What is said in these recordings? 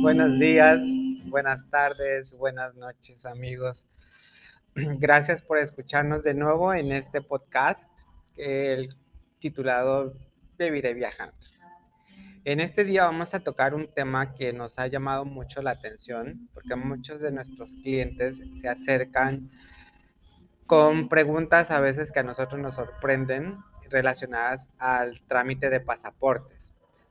Buenos días, buenas tardes, buenas noches amigos. Gracias por escucharnos de nuevo en este podcast el titulado Viviré viajando. En este día vamos a tocar un tema que nos ha llamado mucho la atención porque muchos de nuestros clientes se acercan con preguntas a veces que a nosotros nos sorprenden relacionadas al trámite de pasaportes.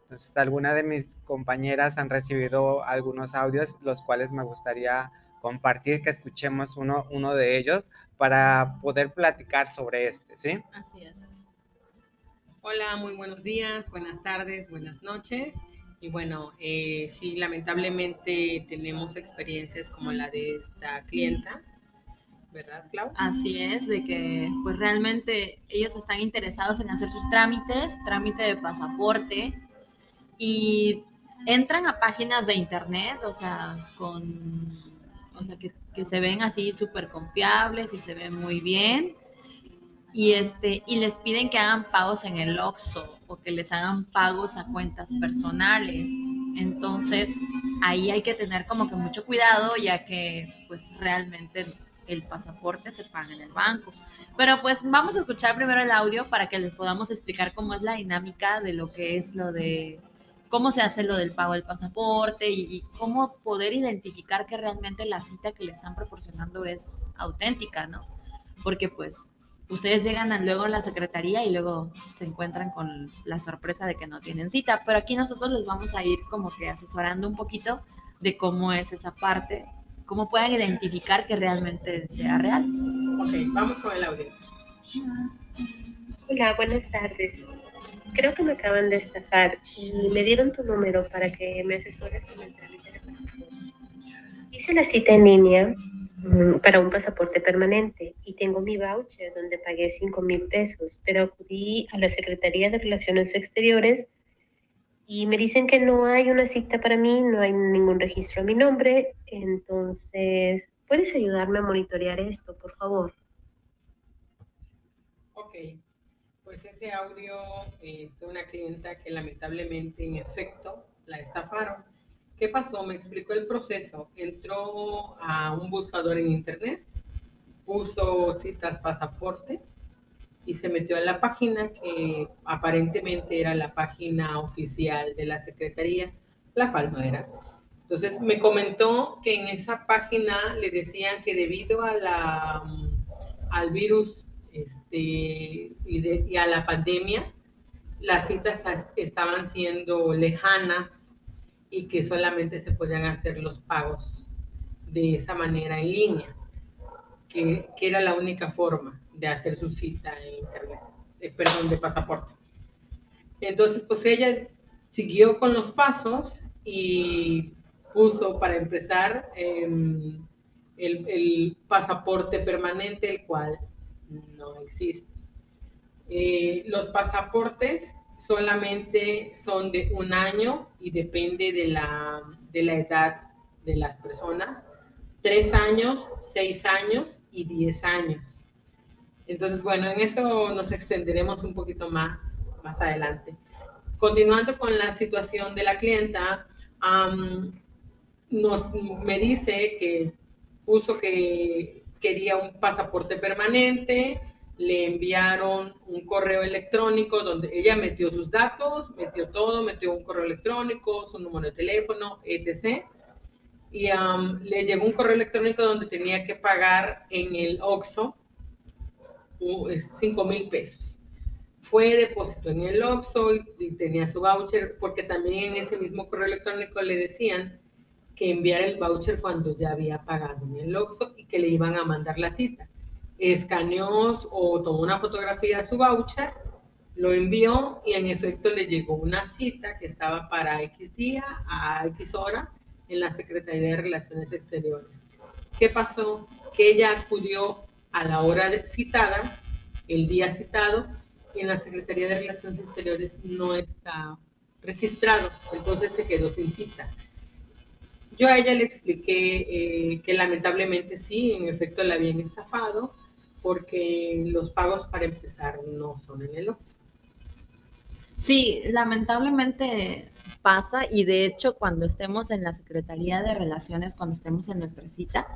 Entonces, algunas de mis compañeras han recibido algunos audios, los cuales me gustaría compartir, que escuchemos uno, uno de ellos para poder platicar sobre este, ¿sí? Así es. Hola, muy buenos días, buenas tardes, buenas noches. Y bueno, eh, sí, lamentablemente tenemos experiencias como la de esta clienta, ¿verdad, Clau? Así es, de que pues realmente ellos están interesados en hacer sus trámites, trámite de pasaporte, y entran a páginas de internet, o sea, con, o sea, que, que se ven así súper confiables y se ven muy bien y, este, y les piden que hagan pagos en el OXXO o que les hagan pagos a cuentas personales. Entonces, ahí hay que tener como que mucho cuidado, ya que pues realmente el pasaporte se paga en el banco. Pero pues vamos a escuchar primero el audio para que les podamos explicar cómo es la dinámica de lo que es lo de cómo se hace lo del pago del pasaporte y, y, cómo poder identificar que realmente la cita que le están proporcionando es auténtica, ¿no? Porque pues ustedes llegan luego a la secretaría y luego se encuentran con la sorpresa de que no tienen cita. Pero aquí nosotros les vamos a ir como que asesorando un poquito de cómo es esa parte, cómo puedan identificar que realmente sea real. Ok, vamos con el audio. Hola, buenas tardes. Creo que me acaban de estafar y me dieron tu número para que me asesores con el trámite de pasaporte. Hice la cita en línea Mm, para un pasaporte permanente y tengo mi voucher donde pagué 5 mil pesos, pero acudí a la Secretaría de Relaciones Exteriores y me dicen que no hay una cita para mí, no hay ningún registro a mi nombre, entonces, ¿puedes ayudarme a monitorear esto, por favor? Ok, pues ese audio es de una clienta que lamentablemente en efecto la estafaron ¿Qué pasó? Me explicó el proceso. Entró a un buscador en internet, puso citas pasaporte y se metió a la página que aparentemente era la página oficial de la Secretaría, la cual no era. Entonces me comentó que en esa página le decían que debido a la, al virus este, y, y a la pandemia, las citas estaban siendo lejanas y que solamente se podían hacer los pagos de esa manera en línea, que, que era la única forma de hacer su cita en internet, eh, perdón, de pasaporte. Entonces, pues ella siguió con los pasos y puso para empezar em, el, el, pasaporte permanente, el cual no existe. Eh, los pasaportes solamente son de un año y depende de la, de la edad de las personas. Tres años, seis años y diez años. Entonces, bueno, en eso nos extenderemos un poquito más, más adelante. Continuando con la situación de la clienta, nos, me dice que puso que quería un pasaporte permanente, le enviaron un correo electrónico donde ella metió sus datos, metió todo, metió un correo electrónico, su número de teléfono, etc. Y um, le llegó un correo electrónico donde tenía que pagar en el OXO 5 mil pesos. Fue depósito en el OXO y, y tenía su voucher, porque también en ese mismo correo electrónico le decían que enviara el voucher cuando ya había pagado en el OXO y que le iban a mandar la cita escaneó o tomó una fotografía de su voucher, lo envió y en efecto le llegó una cita que estaba para X día a X hora en la Secretaría de Relaciones Exteriores. ¿Qué pasó? Que ella acudió a la hora citada, el día citado, y en la Secretaría de Relaciones Exteriores no está registrado, entonces se quedó sin cita. Yo a ella le expliqué eh, que lamentablemente sí, en efecto la habían estafado, porque los pagos para empezar no son en el OXXO. Sí, lamentablemente pasa y de hecho cuando estemos en la Secretaría de Relaciones, cuando estemos en nuestra cita,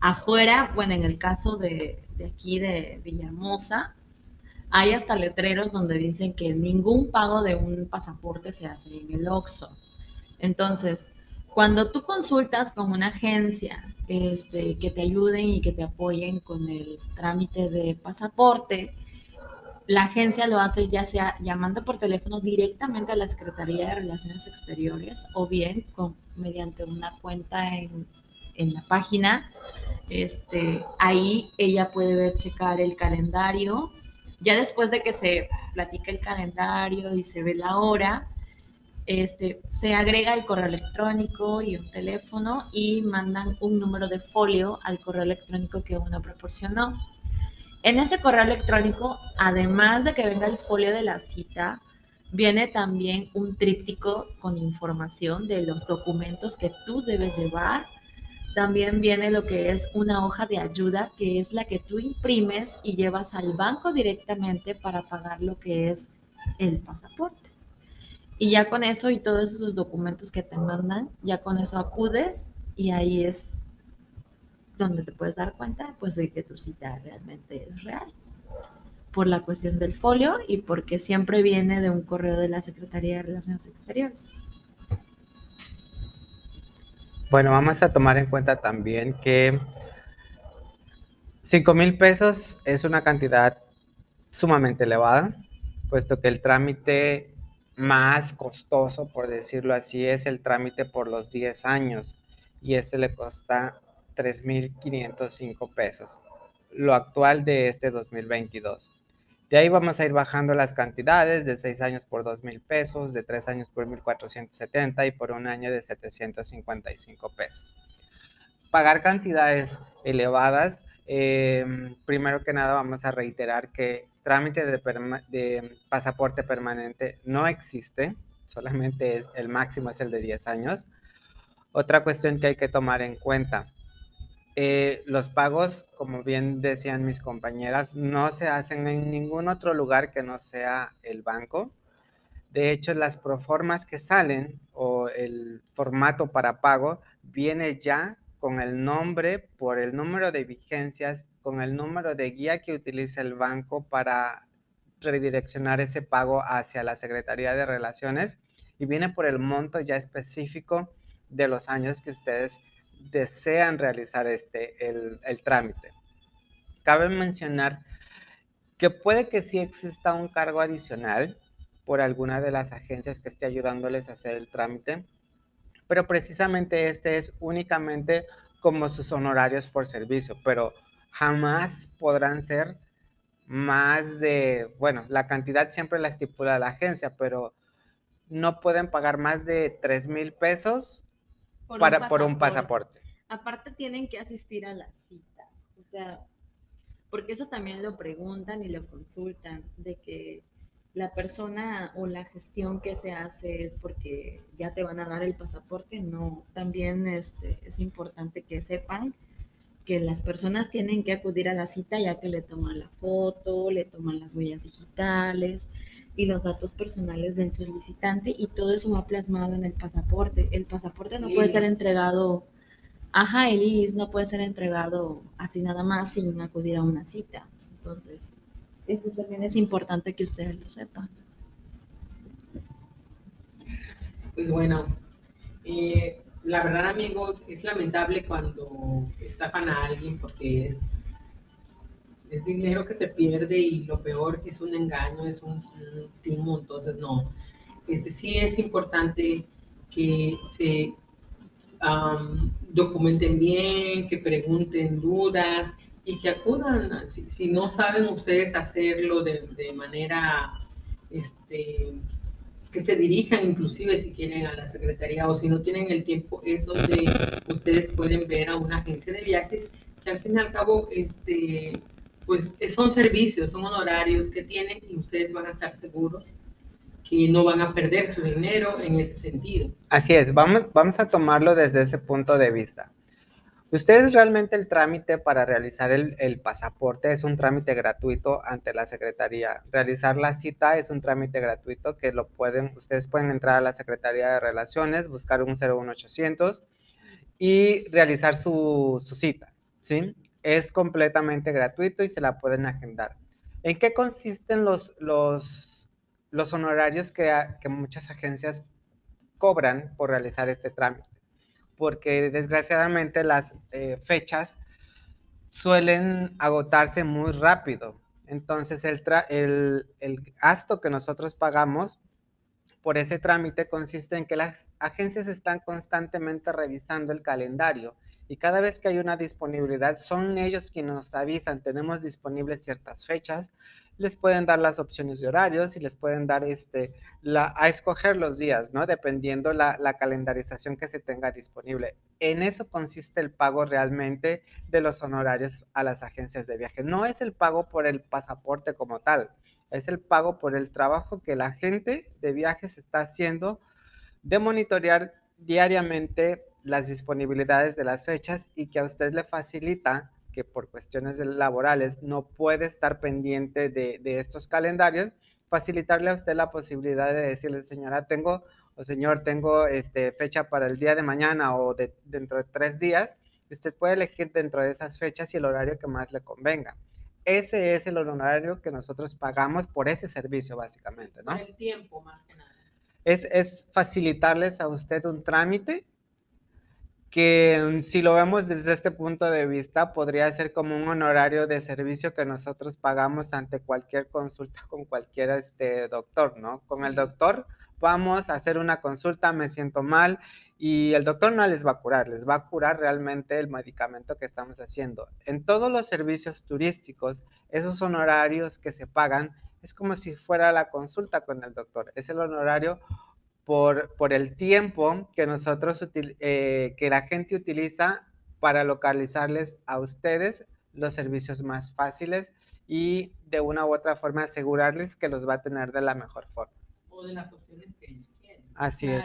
afuera, bueno, en el caso de, de aquí de Villahermosa, hay hasta letreros donde dicen que ningún pago de un pasaporte se hace en el OXO. Entonces, cuando tú consultas con una agencia este, que te ayuden y que te apoyen con el trámite de pasaporte, la agencia lo hace ya sea llamando por teléfono directamente a la Secretaría de Relaciones Exteriores o bien con, mediante una cuenta en, en la página. Este, ahí ella puede ver, checar el calendario. Ya después de que se platica el calendario y se ve la hora, este, se agrega el correo electrónico y un teléfono y mandan un número de folio al correo electrónico que uno proporcionó. En ese correo electrónico, además de que venga el folio de la cita, viene también un tríptico con información de los documentos que tú debes llevar. También viene lo que es una hoja de ayuda, que es la que tú imprimes y llevas al banco directamente para pagar lo que es el pasaporte. Y ya con eso y todos esos documentos que te mandan, ya con eso acudes y ahí es donde te puedes dar cuenta pues de que tu cita realmente es real. Por la cuestión del folio y porque siempre viene de un correo de la Secretaría de Relaciones Exteriores. Bueno, vamos a tomar en cuenta también que 5 mil pesos es una cantidad sumamente elevada, puesto que el trámite más costoso, por decirlo así, es el trámite por los 10 años y ese le cuesta 3.505 pesos, lo actual de este 2022. De ahí vamos a ir bajando las cantidades de 6 años por 2.000 pesos, de 3 años por 1.470 y por un año de 755 pesos. Pagar cantidades elevadas, em, primero que nada vamos a reiterar que trámite de, pasaporte permanente no existe, solamente es, el máximo es el de 10 años. Otra cuestión que hay que tomar en cuenta, eh, los pagos, como bien decían mis compañeras, no se hacen en ningún otro lugar que no sea el banco. De hecho, las proformas que salen o el formato para pago viene ya con el nombre por el número de vigencias con el número de guía que utiliza el banco para redireccionar ese pago hacia la Secretaría de Relaciones y viene por el monto ya específico de los años que ustedes desean realizar este, el, el trámite. Cabe mencionar que puede que sí exista un cargo adicional por alguna de las agencias que esté ayudándoles a hacer el trámite, pero precisamente este es únicamente como sus honorarios por servicio, pero jamás podrán ser más de, bueno, la cantidad siempre la estipula la agencia, pero no pueden pagar más de 3 mil pesos por para, un por un pasaporte. Aparte tienen que asistir a la cita, o sea, porque eso también lo preguntan y lo consultan, de que la persona o la gestión que se hace es porque ya te van a dar el pasaporte, no, también este, es importante que sepan que las personas tienen que acudir a la cita ya que le toman la foto, le toman las huellas digitales y los datos personales del solicitante y todo eso va plasmado en el pasaporte. El pasaporte no puede ser entregado, ajá, el IS no puede ser entregado así nada más sin acudir a una cita. Entonces, eso también es importante que ustedes lo sepan. Pues bueno, eh, la verdad, amigos, es lamentable cuando estafan a alguien porque es, es dinero que se pierde y lo peor es un engaño, es un, timo, entonces no. Este, sí es importante que se documenten bien, que pregunten dudas y que acudan, si, no saben ustedes hacerlo de, de manera este, que se dirijan inclusive si quieren a la secretaría o si no tienen el tiempo, es donde ustedes pueden ver a una agencia de viajes que al fin y al cabo, este, pues son servicios, son honorarios que tienen y ustedes van a estar seguros que no van a perder su dinero en ese sentido. Así es, vamos, vamos a tomarlo desde ese punto de vista. Ustedes realmente el trámite para realizar el, pasaporte es un trámite gratuito ante la Secretaría. Realizar la cita es un trámite gratuito que lo pueden, ustedes pueden entrar a la Secretaría de Relaciones, buscar un 01800 y realizar su, su cita, ¿sí? Es completamente gratuito y se la pueden agendar. ¿En qué consisten los, los, los honorarios que, que muchas agencias cobran por realizar este trámite? Porque desgraciadamente las eh, fechas suelen agotarse muy rápido. Entonces el, el, el, gasto que nosotros pagamos por ese trámite consiste en que las agencias están constantemente revisando el calendario y cada vez que hay una disponibilidad son ellos quienes nos avisan, tenemos disponibles ciertas fechas, les pueden dar las opciones de horarios y les pueden dar este, la, a escoger los días, ¿no? Dependiendo la, la calendarización que se tenga disponible. En eso consiste el pago realmente de los honorarios a las agencias de viaje. No es el pago por el pasaporte como tal, es el pago por el trabajo que la gente de viajes está haciendo de monitorear diariamente las disponibilidades de las fechas y que a usted le facilita que por cuestiones laborales no puede estar pendiente de, estos calendarios, facilitarle a usted la posibilidad de decirle, señora, tengo, o señor, tengo este, fecha para el día de mañana o de, dentro de tres días, usted puede elegir dentro de esas fechas y el horario que más le convenga. Ese es el horario que nosotros pagamos por ese servicio, básicamente, ¿no? el tiempo, más que nada. Es, es facilitarles a usted un trámite que si lo vemos desde este punto de vista, podría ser como un honorario de servicio que nosotros pagamos ante cualquier consulta con cualquier este, doctor, ¿no? Con el doctor vamos a hacer una consulta, me siento mal y el doctor no les va a curar, les va a curar realmente el medicamento que estamos haciendo. En todos los servicios turísticos, esos honorarios que se pagan es como si fuera la consulta con el doctor, es el honorario por, por el tiempo que nosotros, eh, que la gente utiliza para localizarles a ustedes los servicios más fáciles y de una u otra forma asegurarles que los va a tener de la mejor forma. O de las opciones que ellos quieren. Así es.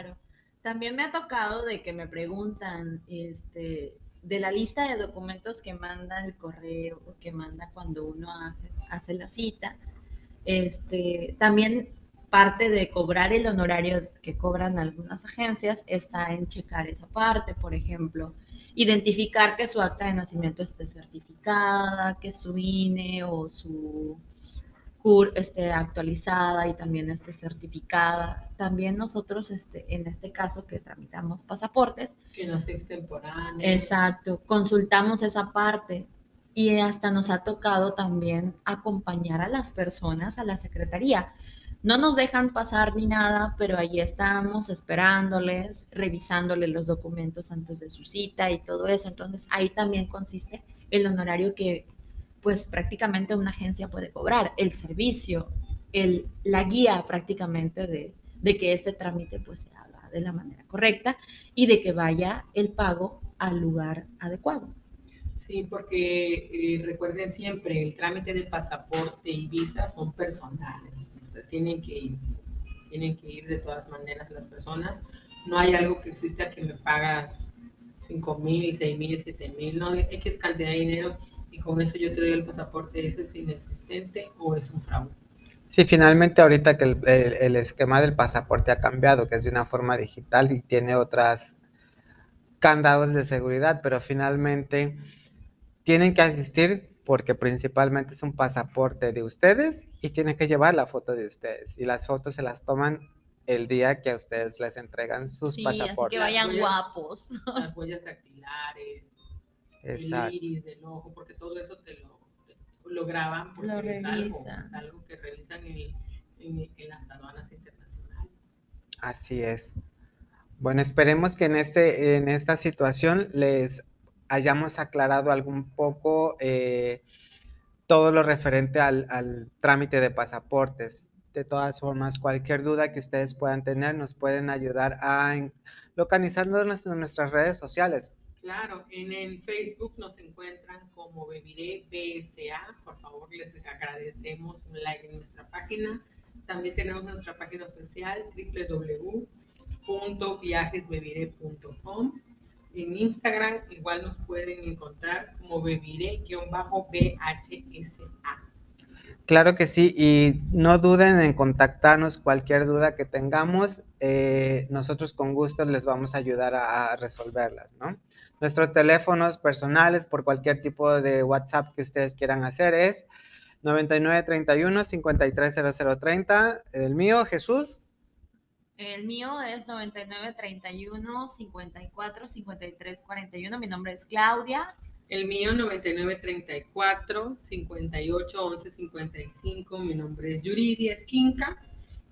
También me ha tocado de que me preguntan, este, de la lista de documentos que manda el correo o que manda cuando uno hace, hace la cita, este, también parte de cobrar el honorario que cobran algunas agencias está en checar esa parte, por ejemplo, identificar que su acta de nacimiento esté certificada, que su INE o su CUR esté actualizada y también esté certificada. También nosotros, este, en este caso que tramitamos pasaportes. Que no sea extemporáneo. Exacto, consultamos esa parte y hasta nos ha tocado también acompañar a las personas a la secretaría no nos dejan pasar ni nada, pero allí estamos esperándoles, revisándoles los documentos antes de su cita y todo eso. Entonces ahí también consiste el honorario que pues prácticamente una agencia puede cobrar, el servicio, el, la guía prácticamente de, de que este trámite pues se haga de la manera correcta y de que vaya el pago al lugar adecuado. Sí, porque eh, recuerden siempre, el trámite de pasaporte y visa son personales tienen que ir, tienen que ir de todas maneras las personas. No hay algo que exista que me pagas 5 mil, 6 mil, 7 mil, no, que cantidad de dinero y con eso yo te doy el pasaporte, ¿ese es inexistente o es un fraude? Sí, finalmente ahorita que el, el, esquema del pasaporte ha cambiado, que es de una forma digital y tiene otras candados de seguridad, pero finalmente tienen que asistir porque principalmente es un pasaporte de ustedes y tienen que llevar la foto de ustedes. Y las fotos se las toman el día que a ustedes les entregan sus sí, pasaportes. Así que vayan guapos. Las huellas dactilares, el iris del ojo, porque todo eso te lo, lo graban porque lo es, algo, es, algo, que realizan en, en, en, las aduanas internacionales. Así es. Bueno, esperemos que en, este, en esta situación les hayamos aclarado algún poco eh, todo lo referente al, trámite de pasaportes. De todas formas, cualquier duda que ustedes puedan tener, nos pueden ayudar a localizarnos en nuestras redes sociales. Claro, en el Facebook nos encuentran como Beberé BSA. Por favor, les agradecemos un like en nuestra página. También tenemos nuestra página oficial www.viajesbebiré.com En Instagram igual nos pueden encontrar como bebiré-bhsa. Claro que sí, y no duden en contactarnos cualquier duda que tengamos. eh, nosotros con gusto les vamos a ayudar a, a resolverlas, ¿no? Nuestros teléfonos personales por cualquier tipo de WhatsApp que ustedes quieran hacer es 9931 530030. El mío, Jesús. El mío es 9931 54 53 41. Mi nombre es Claudia. El mío 9934 58 11 55. Mi nombre es Yuridia Esquinca.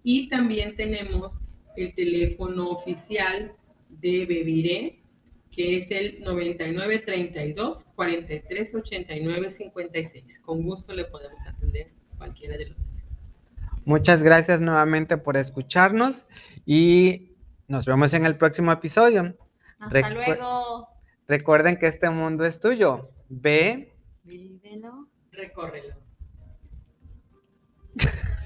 Y también tenemos el teléfono oficial de Beviré, que es el 9932 43 89 56. Con gusto le podemos atender cualquiera de los. Muchas gracias nuevamente por escucharnos y nos vemos en el próximo episodio. Hasta Recu- luego. Recuerden que este mundo es tuyo. Ve. Vívelo. Recórrelo.